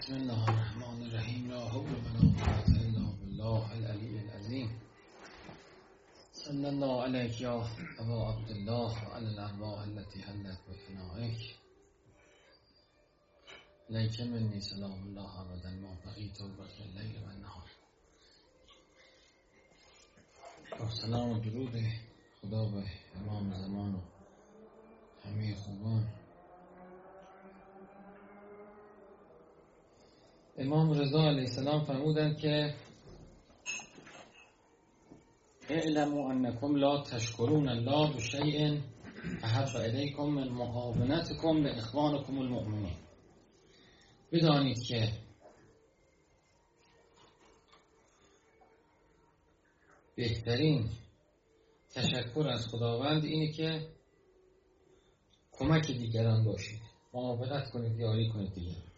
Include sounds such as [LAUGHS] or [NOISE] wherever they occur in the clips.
بسم الله الرحمن الرحیم لا حول ولا قوة إلا بالله العلی العظیم صلی الله علیک یا أبا عبدالله وعلى الارواح التي حلت بفنائک لیک منی سلام الله أبدا ما بقیت و بقی اللیل و النهار سلام و درود خدا به امام زمان. و همه خوبان امام رضا علیه السلام فرمودند که اعلموا انکم لا تشکرون الله بشیء احب الیکم من معاونتکم لاخوانکم المؤمنین. بدانید که بهترین تشکر از خداوند اینه که کمک دیگران باشید. معاونت کنید یاری کنید دیگران.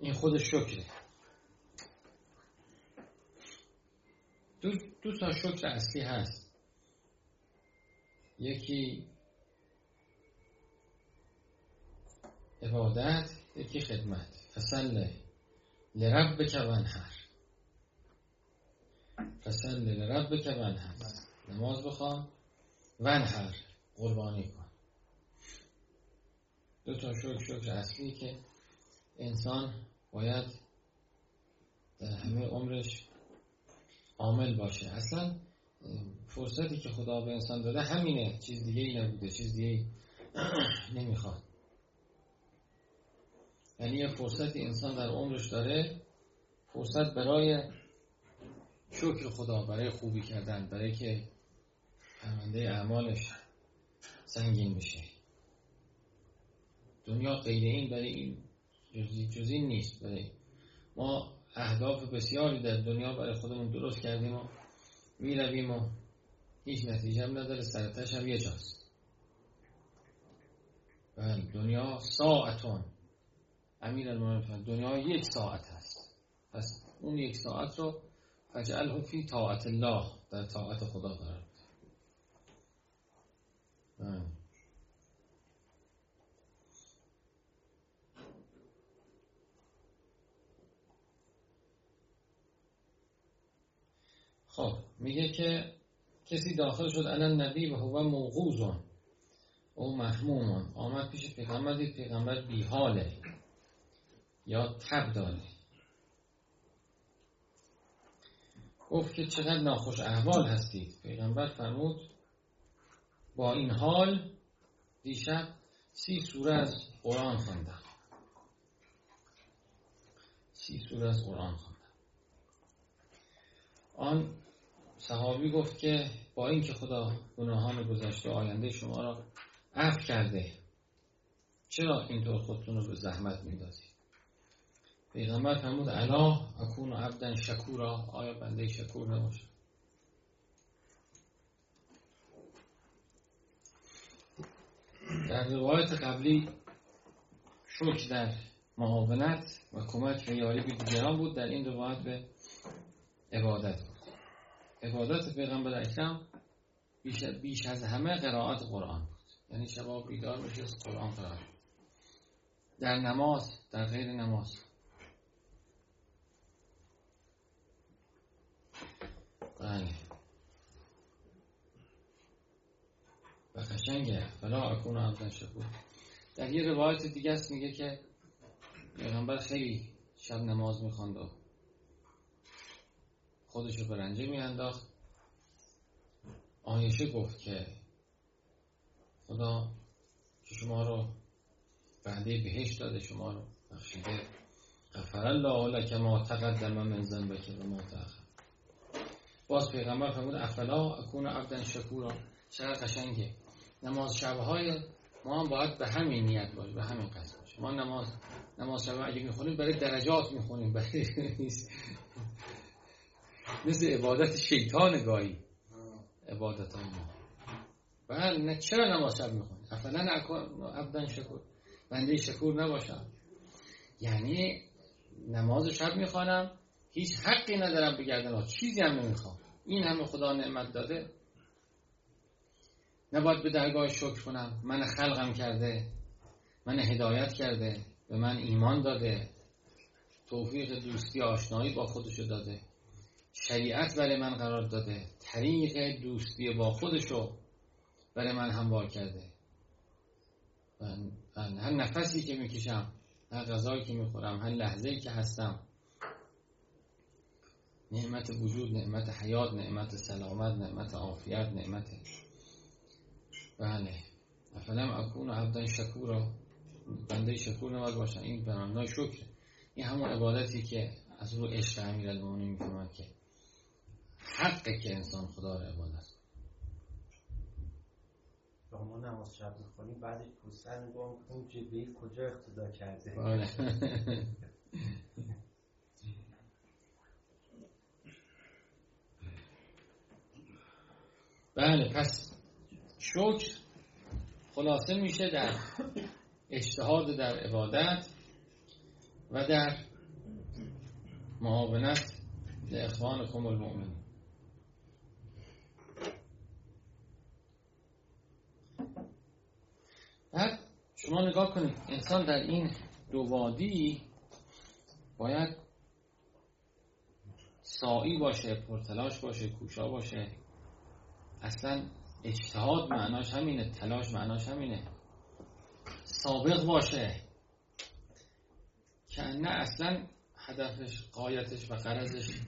این خود شکره. دو, دو تا شکر اصلی هست. یکی عبادت یکی خدمت. فصل لربک ونهر فصل لربک ونهر نماز بخوان ونهر قربانی کن. دو تا شکر شکر اصلی که انسان باید در همه عمرش عامل باشه. اصلا فرصتی که خدا به انسان داده همینه. چیز دیگه ای نبوده چیز دیگه ای [CLEARS THROAT] نمی‌خواد. یعنی یه فرصتی انسان در عمرش داره فرصت برای شکر خدا برای خوبی کردن برای که پرونده اعمالش سنگین بشه. دنیا غیر این برای این جزی, جزی نیست برای ما اهداف بسیاری در دنیا برای خودمون درست کردیم و می‌رویم و هیچ نتیجه هم نداره سرتش هم یه جاست. بله دنیا ساعتون امیر المؤمنین دنیا یک ساعت هست. پس اون یک ساعت رو فجعله فی طاعت الله در طاعت خدا قرار بله. خب میگه که کسی داخل شد الان نبی و هو موقوزون او محمومون. آمد پیش پیغمبر دید پیغمبر بیحاله. یا تب داره گفت که چقدر ناخوش احوال هستید پیغمبر فرمود با این حال دیشب سی سوره از قرآن خوندم سی سوره از قرآن آن صحابی گفت که با اینکه خدا گناهان گذشته آینده شما را عفو کرده چرا اینطور خودتون رو به زحمت میندازید پیغمبر فرمود الا اکون عبدا شکورا. آیا بنده شکور نباشه در روایت قبلی شکر در معاونت و کمک و یاری به دیگران بود در این روایت به عبادت بود عبادت پیغمبر اکرم بیش, بیش از همه قرائت قرآن بود. یعنی شبا بیدار میشه قرآن قرار در نماز در غیر نماز. بله. و قشنگه. فلا اکون عبدا شکور. در یه روایت دیگه است میگه که پیغمبر خیلی شب نماز می‌خواند و خودشو به رنجه میانداخت. آیشه گفت که خدا که شما رو بعده بهش داده شما رو بخشیده. غفر الله لک ما تقدم من ذنبک و ما تأخر. باز پیغمبر فرمود افلا اکون عبدا شکورا؟ چقدر قشنگه. نماز شبهای ما هم باید به همین نیت باشه به همین قصد باشه. ما نماز نماز شب اگه می‌خونیم برای درجات می‌خونیم برای [LAUGHS] مثل عبادت شیطان گاهی عبادت های ما. بله نه چرا نماز شب می‌خونیم افلا عبدا شکور بنده شکور نباشم. یعنی نماز شب می‌خوانم هیچ حقی ندارم بگردم چیزی هم نمی‌خوام. این همه خدا نعمت داده. نباید به درگاه شکر کنم. من خلقم کرده. من هدایت کرده. به من ایمان داده. توفیق دوستی آشنایی با خودشو داده. شریعت برای من قرار داده. طریق دوستی با خودشو برای من هموار کرده. هر نفسی که می‌کشم هر غذایی که می‌خورم هر لحظه که هستم نعمت وجود نعمت حیات نعمت سلامت نعمت عافیت نعمت بله. افلم اکون عبدا شکورا. بنده شکور نباید باشن این برنامه شکر. این همون عبادتی که از رو عشق امیر المومنین می‌فهمن که حقه که انسان خدا رو عبادت ما نماز شب می‌خونیم بعدش پوستر نگاه می‌کنیم جبریل کجا اقتدا کرده؟ بله [LAUGHS] بله پس شکر خلاصه میشه در اجتهاد در عبادت و در معاونت کم المؤمنین بعد شما نگاه کنید انسان در این دو وادی باید سایی باشه پرتلاش باشه کوشا باشه. اصلا اجتهاد معناش همینه تلاش معناش همینه. سابق باشه. که نه اصلا هدفش قایتش و قرضش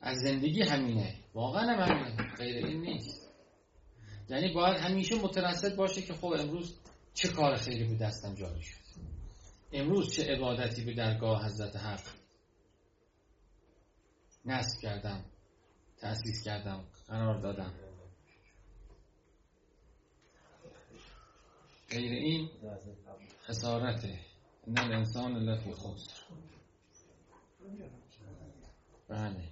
از زندگی همینه. واقعا هم همینه. غیر این نیست. یعنی باید همیشه مترصد باشه که خب امروز چه کار خیلی به دستم جاری شد؟ امروز چه عبادتی به درگاه حضرت حق نصب کردم تأسیس کردم قرار دادم؟ غیر این خسارته ان الانسان لفی خسر بله.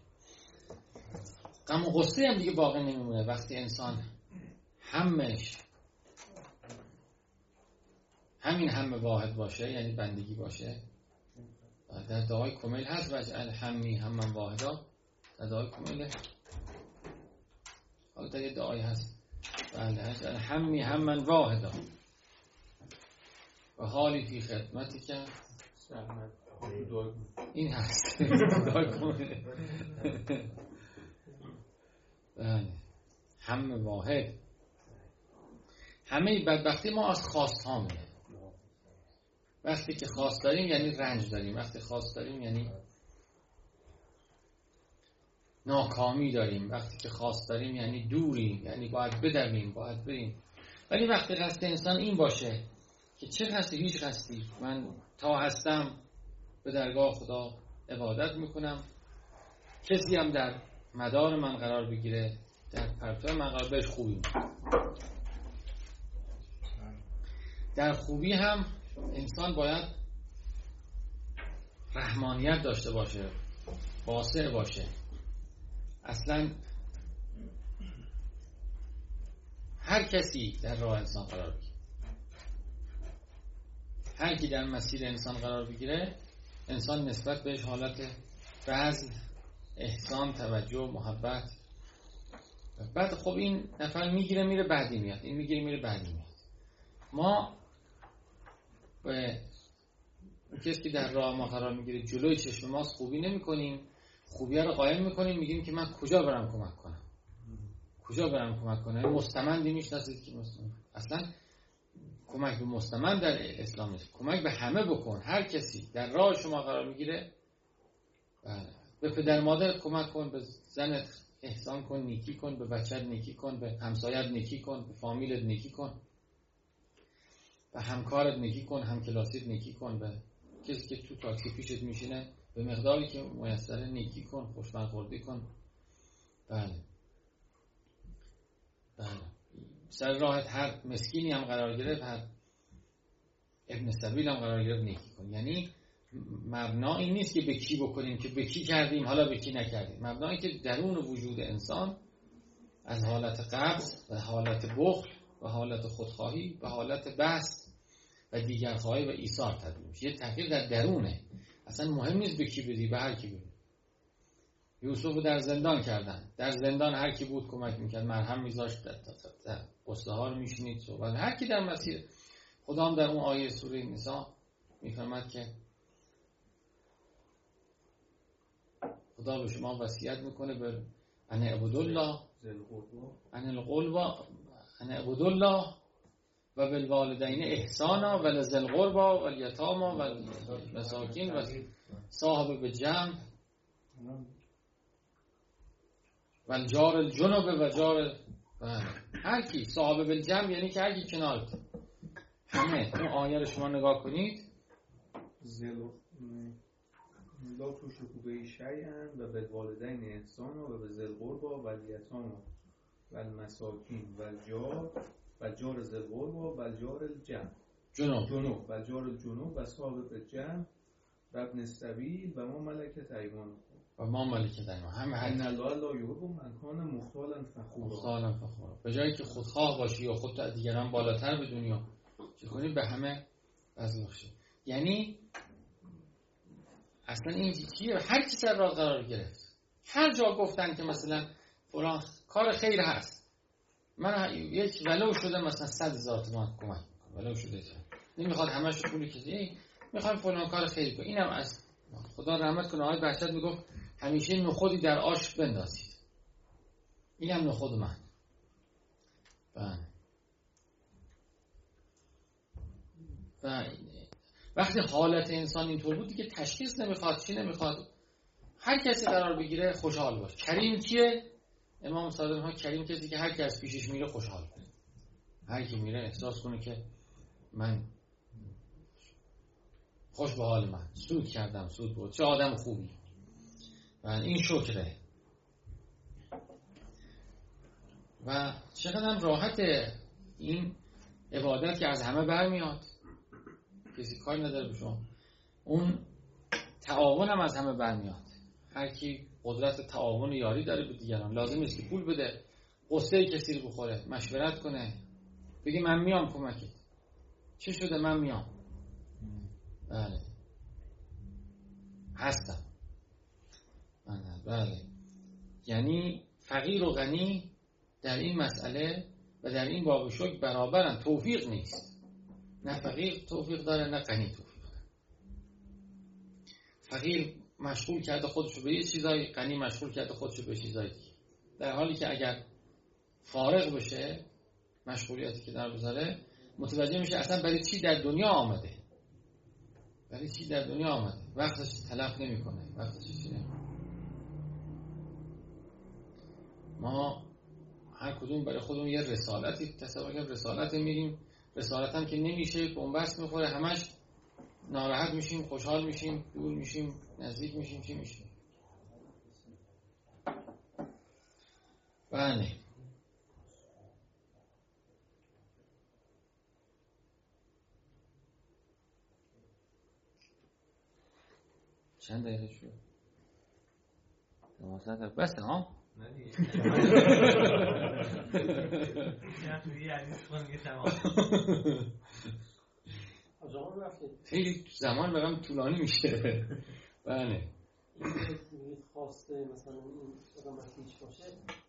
غم و غصه هم دیگه باقی نمیمونه. وقتی انسان همش همین همه واحد باشه یعنی بندگی باشه. در دعای کمیل هست وجه همی هم واحدا. در دعای کمیل. حالا در یه دعای هست. بله هست همی هم واحدا. و حالی فی خدمتی که این هست. [LAUGHS] بله همه واحد. همه بدبختی ما از خواست ها وقتی که خواست داریم یعنی رنج داریم. وقتی خواست داریم یعنی ناکامی داریم. وقتی که خواست داریم یعنی دوری یعنی باید بدویم باید بریم. ولی وقتی قصد انسان این باشه که چه قصدی هیچ قصدی. من تا هستم به درگاه خدا عبادت می‌کنم. کسی هم در مدار من قرار بگیره در پرتو من قرار بهش خوبی در خوبی هم انسان باید رحمانیت داشته باشه واسع باشه. اصلا هر کسی در راه انسان قرار بگیره. هر کی در مسیر انسان قرار بگیره انسان نسبت بهش حالت بعض احسان توجه محبت. بعد خب این نفر می‌گیره میره بعدی میاد. این می‌گیره میره بعدی میاد. ما کسی که در راه ما قرار می‌گیره جلوی چشم ماست خوبی نمی کنیم خوبی رو قایم می‌کنیم میگیم که من کجا برم کمک کنم؟ کجا برم کمک کنم؟ مستمندی می‌شناسید که مستمند. اصلا کمک به مستمند در اسلام نیست. کمک به همه بکن. هر کسی در راه شما قرار می‌گیره بله. به پدر مادرت کمک کن به زنت احسان کن نیکی کن به بچت نیکی کن به همسایت نیکی کن به فامیلت نیکی کن. به همکارت نیکی کن هم کلاسیت نیکی کن به کسی که تو تاکسی پیشت میشینه به مقداری که میسره نیکی کن خوشبخوردی کن. بله. بله. سر راحت هر مسکینی هم قرار گرفت هر ابن سبیل هم قرار گرفت نیکی کن. یعنی مبنا این نیست که به کی بکنیم که به کی کردیم حالا به کی نکردیم. مبنایی که درون وجود انسان از حالت قبض و حالت بخل و حالت خودخواهی و حالت بست و دیگر خواهی و ایثار تبدیل میشه. یه تغییر در درونه. اصلا مهم نیست به کی بدی به هر کی بدی. یوسف رو در زندان کردن. در زندان هر کی بود کمک می‌کرد مرهم میذاشت در قصه ها رو میشنید صحبت هر کی در مسیر خدا هم در اون آیه سوره نسا می‌فهمد که خدا به شما وصیت می‌کنه به ان عبدالله ان القلبا ان عبدالله و بالوالدین احسانا و لذل قربا و الیتاما و المساکین و صاحب به و الجار الجنوب و جار هر کی صاحب بالجمع یعنی که هر کی کنارت. همه. اون آیه رو شما نگاه کنید. زل لا تشرکو به شیئا و به والدین احسان و به ذل قربا و و المساکین و الجار و جار قربا و الجار الجمع جنوب. جنوب. و جار الجنوب و صاحب جمع و ابن السبیل و ما ملکت ایمان و ما ملکت ایمان همه ان هر الله لا یحب من کان مختالا فخورا. مختالم فخورا. به جایی که خودخواه باشی یا خودت از دیگران بالاتر بدونی یا چه کنی؟ به همه از بخشی. یعنی اصلا این چیه؟ هر کی سر راه قرار گرفت. هر جا گفتن که مثلا فلان کار خیر هست. من یک ولو شده مثلا صد هزار تومان کمک می‌کنم. ولو شده نمی‌خواد همش پولی کسی. می‌خوام فلان کار خیر کنم اینم از خدا رحمت کنه آقای بهشت می‌گفت همیشه نخودی در آش بندازید. اینم نخود من. بله. بله. وقتی حالت انسان اینطور بود دیگه تشخیص نمی‌خواد چی نمی‌خواد. هر کسی قرار بگیره خوشحال باش کریم کیه؟ امام صادق ها کریم کسی که هر کس پیشش میره خوشحال کنه. هر کی میره احساس کنه که من خوش به حال من. سود کردم سود بود چه آدم خوبی. و این شکره. و چقدر راحت این عبادت که از همه برمیاد. کسی کاری نداره به شما. اون تعاون هم از همه برمیاد. هر کی قدرت تعاون یاری داره به دیگران. لازم نیست که پول بده قصه کسی رو بخوره مشورت کنه. بگی من میام کمکت. چی شده من میام؟ بله. هستم. بله, بله. یعنی فقیر و غنی در این مسئله و در این باب شکر برابرن. توفیق نیست. نه فقیر توفیق داره نه غنی توفیق داره. فقیر مشغول کرده خودشو به یه چیزایی غنی مشغول کرده خودشو به چیزایی. دیگه در حالی که اگر فارغ بشه مشغولیتی که در بذاره متوجه میشه اصلا برای چی در دنیا آمده. برای چی در دنیا آمده؟ وقتش تلف نمی‌کنه. وقتش چی ما هر کدوم برای خودمون یه رسالتی تصور کنیم رسالت میریم رسالت که نمیشه بنبست می‌خوره همش ناراحت میشیم خوشحال میشیم دور میشیم نزدیک میشیم چی میشیم؟ بله. چند دقیقه شد؟ دوازده بسته ها نه [LAUGHS] [LAUGHS] دیگه. از آن رفتید خیلی زمان برام طولانی میشه. بله. خواسته مثلا این آدم هیچ باشه.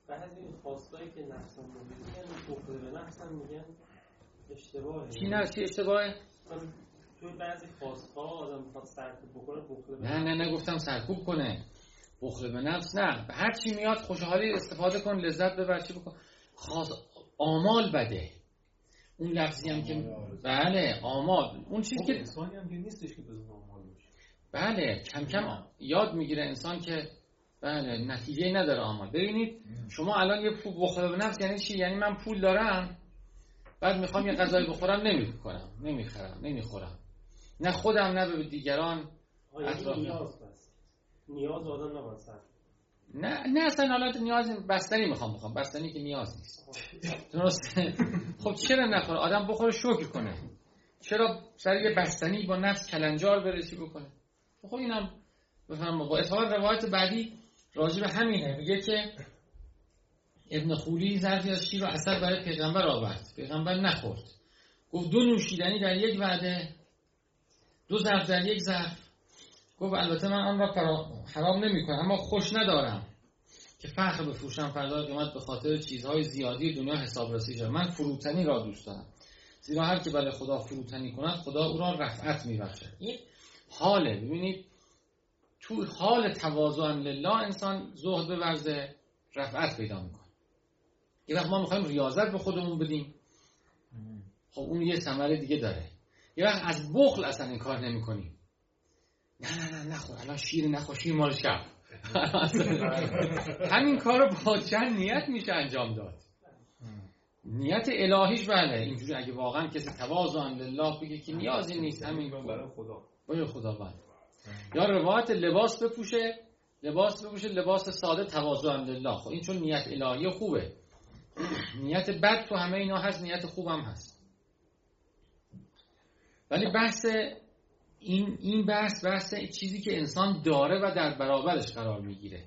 بعضی خواستایی که نفسم میگن بخوره به نفسم میگن اشتباهه. چی نه چی اشتباهه توی بعضی خواستها آدم می‌خواد سرکوب بکنه بخوره به نه نه نگفتم سرکوب کنه. بخل به نفس نه. به هر چی میاد خوشحالی استفاده کن لذت ببر چی بکن. خاص آمال بده. اون لفظی هم که بله آمال اون چیزی خب که انسانی هم که نیستش که بدون آمال باشه. بله کم کم یاد می‌گیره انسان که بله نتیجه نداره آمال ببینید شما الان یه پول بخل به نفس یعنی چی؟ یعنی من پول دارم بعد می‌خوام یه غذایی بخورم نمی‌کنم نمی‌خرم نمی‌خورم. نه خودم نه به دیگران. یعنی. نیاز بس نیاز آدم نباید نه نه اصلا حالت نیاز بستنی می‌خوام بخوام بستنی که نیاز نیست. درسته؟ خب چرا نخوره؟ آدم بخوره شکر کنه. چرا سر یه بستنی با نفس کلنجار بره چی بکنه؟ خب اینم بفهم با اتفاق روایت بعدی راجع به همینه. میگه که ابن خولی ظرفی از شیر و عسل برای پیغمبر آورد. پیغمبر نخورد. گفت دو نوشیدنی در یک وعده دو ظرف در یک ظرف. گفت البته من آن را حرام نمی کنم اما خوش ندارم که فخر بفروشم فردا قیمت به خاطر چیزهای زیادی دنیا حسابرسی شد من فروتنی را دوست دارم. زیرا هر که برای خدا فروتنی کند خدا او را رفعت میبخشد این حاله ببینید تو حال تواضع لله انسان زهد ورزه رفعت پیدا می‌کنه. یه وقت ما می‌خوایم ریاضت به خودمون بدیم. خب اون یه ثمره دیگه داره. یه وقت از بخل اصلا این کار نمی کنیم نه نه نه نخور. الان شیر نخور شیر مال شب. [LAUGHS] همین کار رو با چند نیت میشه انجام داد. نیت الهیش بله. اینجوری اگه واقعا کسی تواضع لله بگه که نیازی نیست. همین برای خدا. برای خداوند یا روایت لباس بپوشه. لباس بپوشه لباس ساده تواضع لله. خب این چون نیت الهی خوبه. نیت بد تو همه اینا هست نیت خوبم هست. ولی بحث این این بحث بحث چیزی که انسان داره و در برابرش قرار می‌گیره.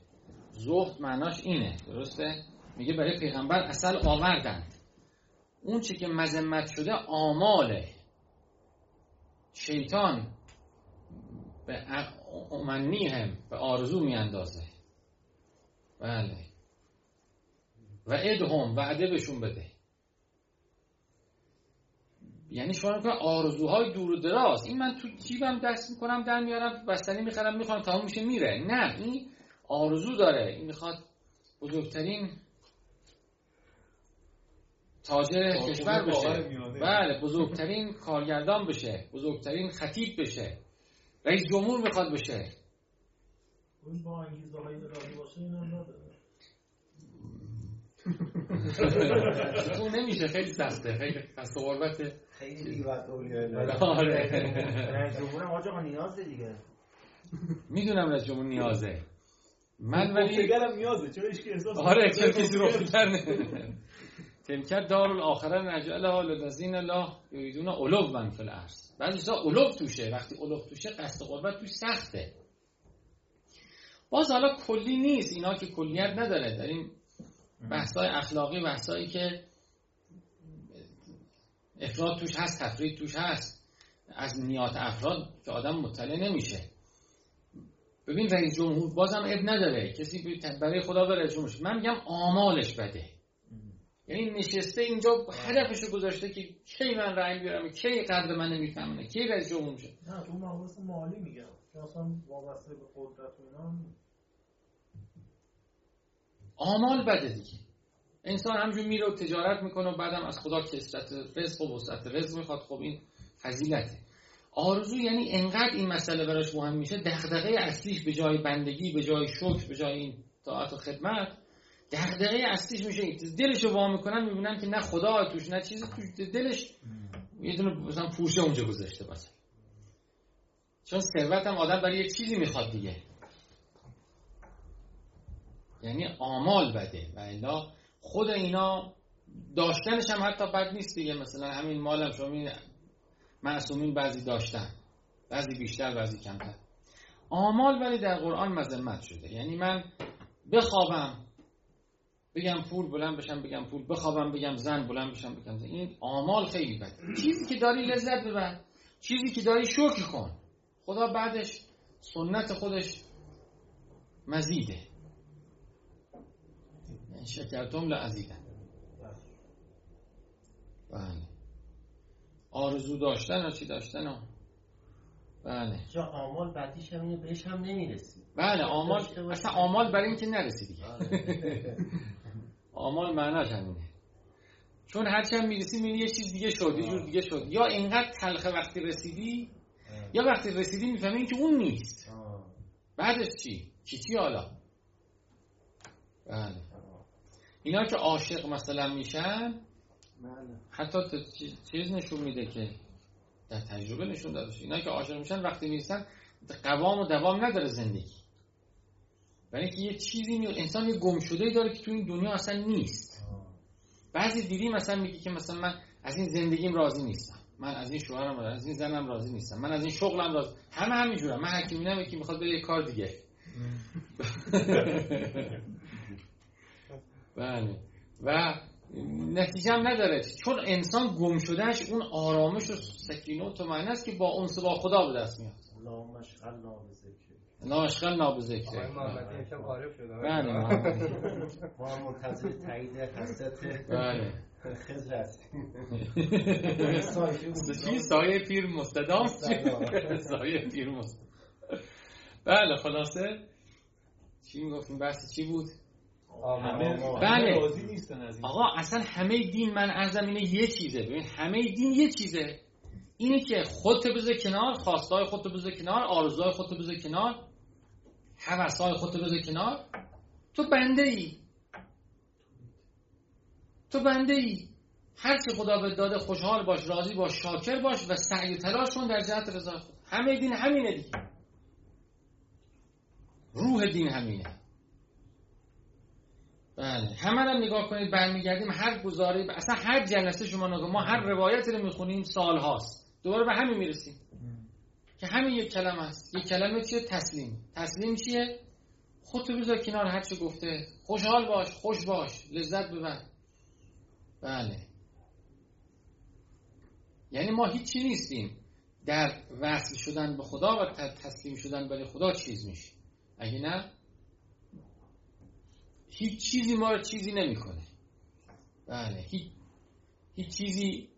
زهد معناش اینه درسته؟ میگه برای پیغمبر اصل آوردند. اون چی که مذمت شده آماله. شیطان به امنی هم به آرزو میاندازه. بله. و ادهم وعده بهشون بده. یعنی شما که آرزوهای دور و دراز. این من تو جیبم دست می‌کنم در میارم بستنی می‌خرم می‌خوام تمام میشه میره. نه این آرزو داره. این می‌خواد بزرگترین تاجر کشور بشه. بله بزرگترین کارگردان بشه. بزرگترین خطیب بشه. رئیس جمهور می‌خواد بشه. اون با انگیزه های باشه این هم نداره. [LAUGHS] اون نمیشه خیلی سخته خیلی خسته غربته خیلی دیگه باید اولیاء آره. رئیس جمهورم آقا نیازه دیگه. می‌دونم رئیس جمهور نیازه. من ولی نیازه چرا هیچ احساس آره چرا کسی رو فکر نه؟ تلکت دار الاخره نجعلها للذین لا یریدون علو من فی الارض. بعضی چیزا علو توشه وقتی علو توشه قصد قربت توش سخته. باز حالا کلی نیست اینا که کلیت نداره. داریم بحثای اخلاقی بحثایی که افراد توش هست تفرید توش هست. از نیات افراد که آدم مطلع نمیشه. ببین رئیس جمهور بازم اب نداره. کسی برای خدا بره جمهور شد. من میگم آمالش بده. یعنی نشسته اینجا هدفشو گذاشته که کی من رأی بیارم کی قدر من نمیفهمونه کی رئیس جمهور میشه. نه تو مالی میگم. که اصلا وابسته به قدرت اینا. آمال بده دیگه. انسان همجور میره و تجارت می‌کنه و بعدم از خدا کسرت رزق و وسعت رزق می‌خواد. خب این فضیلته. آرزو یعنی انقدر این مسئله براش مهم میشه دغدغه اصلیش به جای بندگی به جای شکر به جای این طاعت و خدمت دغدغه اصلیش میشه این. دلشو وا می‌کنن می‌بینن که نه خدا توش نه چیزی توش. دلش یه دونه مثلا پوشه اونجا گذاشته باشه. چون ثروت هم آدم برای یک چیزی می‌خواد دیگه. یعنی آمال بده. و الا خود اینا داشتنش هم حتی بد نیست دیگه. مثلا همین مال هم شما معصومین بعضی داشتن بعضی بیشتر بعضی کمتر. آمال ولی در قرآن مذمت شده. یعنی من بخوابم بگم پول بلند بشم بگم پول. بخوابم بگم زن بلند بشم بگم زن. این آمال خیلی بده. چیزی که داری لذت ببر چیزی که داری شکر کن. خدا بعدش سنت خودش مزیده. شکرتم لعزیدن بله. آرزو داشتن و چی داشتن؟ و بله. جا آمال بعدیش هم بهش هم نمی‌رسی. بله آمال. اصلا آمال برای اینکه نرسی دیگه. آره. [LAUGHS] آمال معناش همینه. چون هرچی هم می‌رسی می‌بینی یه چیز دیگه شد یه جور دیگه شد. یا اینقدر تلخه وقتی رسیدی یا وقتی رسیدی می‌فهمی که اون نیست. بعدش چی؟ چی چی حالا؟ بله. اینا که عاشق مثلا میشن بله. حتی چیز نشون میده که در تجربه نشون داده. اینا که عاشق میشن وقتی می‌رسن قوام و دوام نداره زندگی. برای اینکه یه چیزی می... انسان یه گم شده داره که تو این دنیا اصلا نیست. بعضی دیدی مثلا میگی که مثلا من از این زندگیم راضی نیستم. من از این شوهرم راضی از این زنم راضی نیستم. من از این شغلم راضی همه همینجورم من حکیمینم یکی می‌خواد بره یه کار دیگه. [LAUGHS] بله. و نتیجه هم نداره. چون انسان گم شدهش اون آرامش و سکینه و طمأنینه است که با اونس با خدا به دست میاد. ناشغل نابذکره آقای محمدی امشب عارف شد. بله. ما منتظر تایید حضرت بله. خضر هستیم. [LAUGHS] سایه چی؟ سایه پیر مستدام. مستدام. سایه پیر مستدام. بله خلاصه. چی می‌گفتیم؟ بحث چی بود؟ همه بله. از آقا اصلا همه دین من ارزم اینه یه چیزه. ببین همه دین یه چیزه. اینه که خودت بذار کنار خواستای خودت بذار کنار آرزوهای خودت بذار کنار هوسهای خودت بذار کنار. تو بنده ای تو بنده ای هر چی خدا به داده خوشحال باش راضی باش شاکر باش و سعی و تلاش کن در جهت رضا. خود همه دین همینه دیگه. روح دین همینه. بله. همه رو نگاه کنید برمیگردیم. هر گزاره اصلا هر جلسه شما نگاه ما هر روایتی رو می‌خونیم سال هاست. دوباره به همین می‌رسیم. که همین یک کلمه است. یک کلمه چیه؟ تسلیم. تسلیم چیه؟ خودتو بذار کنار هر چه گفته. خوشحال باش خوش باش. لذت ببر. بله. یعنی ما هیچی نیستیم. در وصل شدن به خدا و تسلیم شدن برای خدا چیز میشه. اگه نه؟ هیچ چیزی ما رو چیزی نمی‌کنه. بله هیچ هیچ چیزی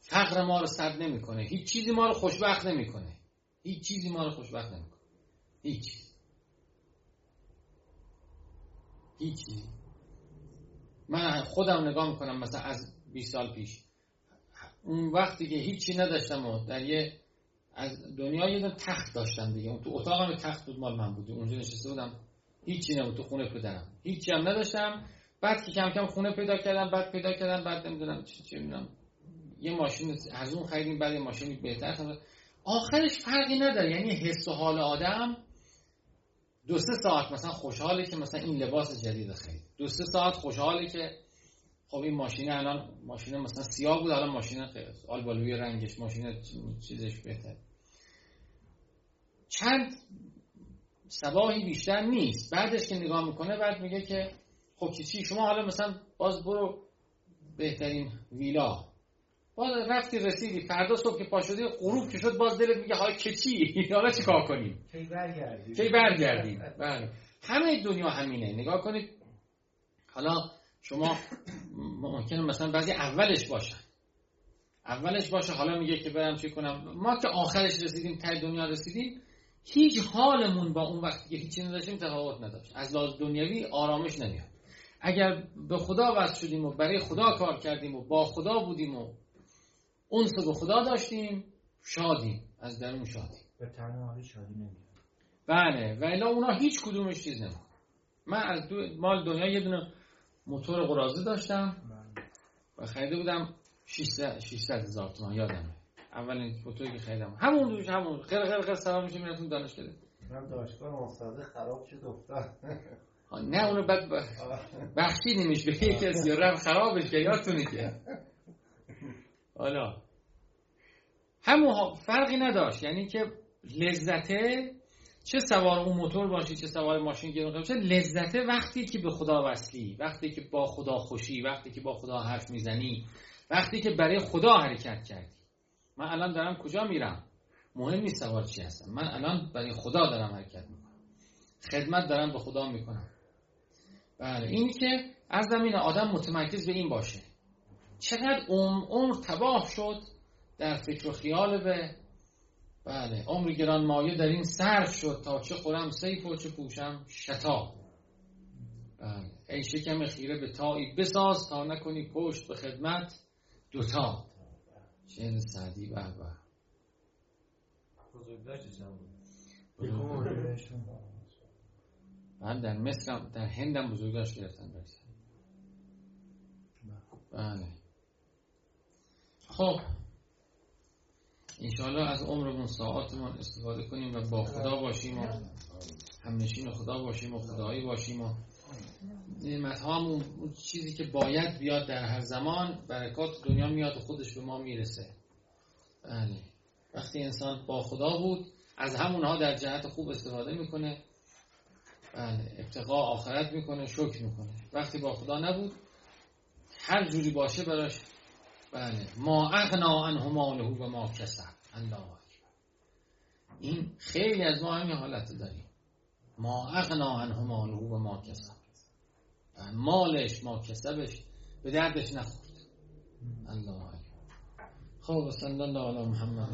فقر ما رو سد نمی‌کنه. هیچ چیزی ما رو خوشبخت نمی‌کنه. هیچ چیزی ما رو خوشبخت نمی‌کنه. هیچ چیز. هیچ چیزی. من خودم نگاه می‌کنم مثلا از 20 سال پیش. اون وقتی که هیچی نداشتم و در یه از دنیا یه تخت داشتم دیگه. اون تو اتاقم تخت بود مال من بود. اونجا نشسته بودم. هیچی نبود تو خونه پدرم. هیچی هم نداشتم. بعد که کم کم خونه پیدا کردم بعد پیدا کردم بعد نمی‌دونم چی چی می‌دونم. یه ماشین از اون خریدیم بعد یه ماشینی بهتر خریدیم آخرش فرقی نداره. یعنی حس و حال آدم دو سه ساعت مثلا خوشحاله که مثلا این لباس جدید خرید. دو سه ساعت خوشحاله که خب این ماشین الان ماشین مثلا سیاه بود الان ماشین آلبالوی رنگش ماشین چیزش بهتر چند سباهی بیشتر نیست. بعدش که نگاه می‌کنه بعد میگه که خب چی شما حالا مثلا باز برو بهترین ویلا. باز رفتی رسیدی. فردا صبح که پا شدی غروب که شد باز دلت میگه های که چی؟ [LAUGHS] حالا چی کار کنیم؟ کی برگردی؟ کی برگردیم؟ بله. همه دنیا همینه. نگاه کنید. حالا شما ممکنه مثلا بعضی اولش باشن اولش باشه حالا میگه که برم چی کنم؟ ما که آخرش رسیدیم ته دنیا رسیدیم هیچ حالمون با اون وقتی که هیچی نداشتیم تفاوت نداشت. از لحاظ دنیوی آرامش نمیاد. اگر به خدا وصل شدیم و برای خدا کار کردیم و با خدا بودیم و اونس به خدا داشتیم شادیم. از درون شادیم. به تنهایی شادی نمیاد. بله. و الا اونا هیچ کدومش چیز نمی‌کنه من از دو مال دنیا یه دونه موتور قرازه داشتم و خریده بودم 600 600 هزار تومان. یادمه. اولین موتوری که خریدم. همون دوش همون. خیر خیر خیر. سلام میشه می‌رفتم دانشگاه من دانشگاه مستاده خراب شد افتاد. نه اونو بعد بخشیدیمش. به یکی از یارم خرابش که یادتونه که. حالا. همون فرقی نداشت. یعنی که لذته چه سوار اون موتور باشی چه سوار ماشین گرون باشی لذته وقتی که به خدا وصلی وقتی که با خدا خوشی وقتی که با خدا حرف می‌زنی وقتی که برای خدا حرکت کردی. من الان دارم کجا میرم؟ مهم نیست سوار چی هستم. من الان برای خدا دارم حرکت می‌کنم. خدمت دارم به خدا می‌کنم. بله اینی که از زمین آدم متمرکز به این باشه. چقدر عمر, عمر تباه شد در فکر و خیال به. بله عمر گران مایه در این صرف شد تا چه خورم سیف و چه پوشم شتا. بله ای شکم خیره به تایی بساز تا نکنی پشت به خدمت دوتا. شعر سعدی به به. من در مصر در هندم بزرگداشت گرفتن برسن بله. خب. انشاءالله از عمرمون ساعاتمون استفاده کنیم و با خدا باشیم و همنشین خدا باشیم و خدایی باشیم و نعمت اون چیزی که باید بیاد در هر زمان برکات دنیا میاد و خودش به ما می‌رسه. بله. وقتی انسان با خدا بود از همونها در جهت خوب استفاده می‌کنه. بله. ابتقا آخرت می‌کنه شکر می‌کنه. وقتی با خدا نبود هر جوری باشه براش بله. ما اغنا عنه ماله و ما کسب. الله این خیلی از ما همین حالت داریم. ما اغنا عنه ماله و ما کسب. مالش ما کسبش به دردش نخورد. الله خب صلی الله علی محمد.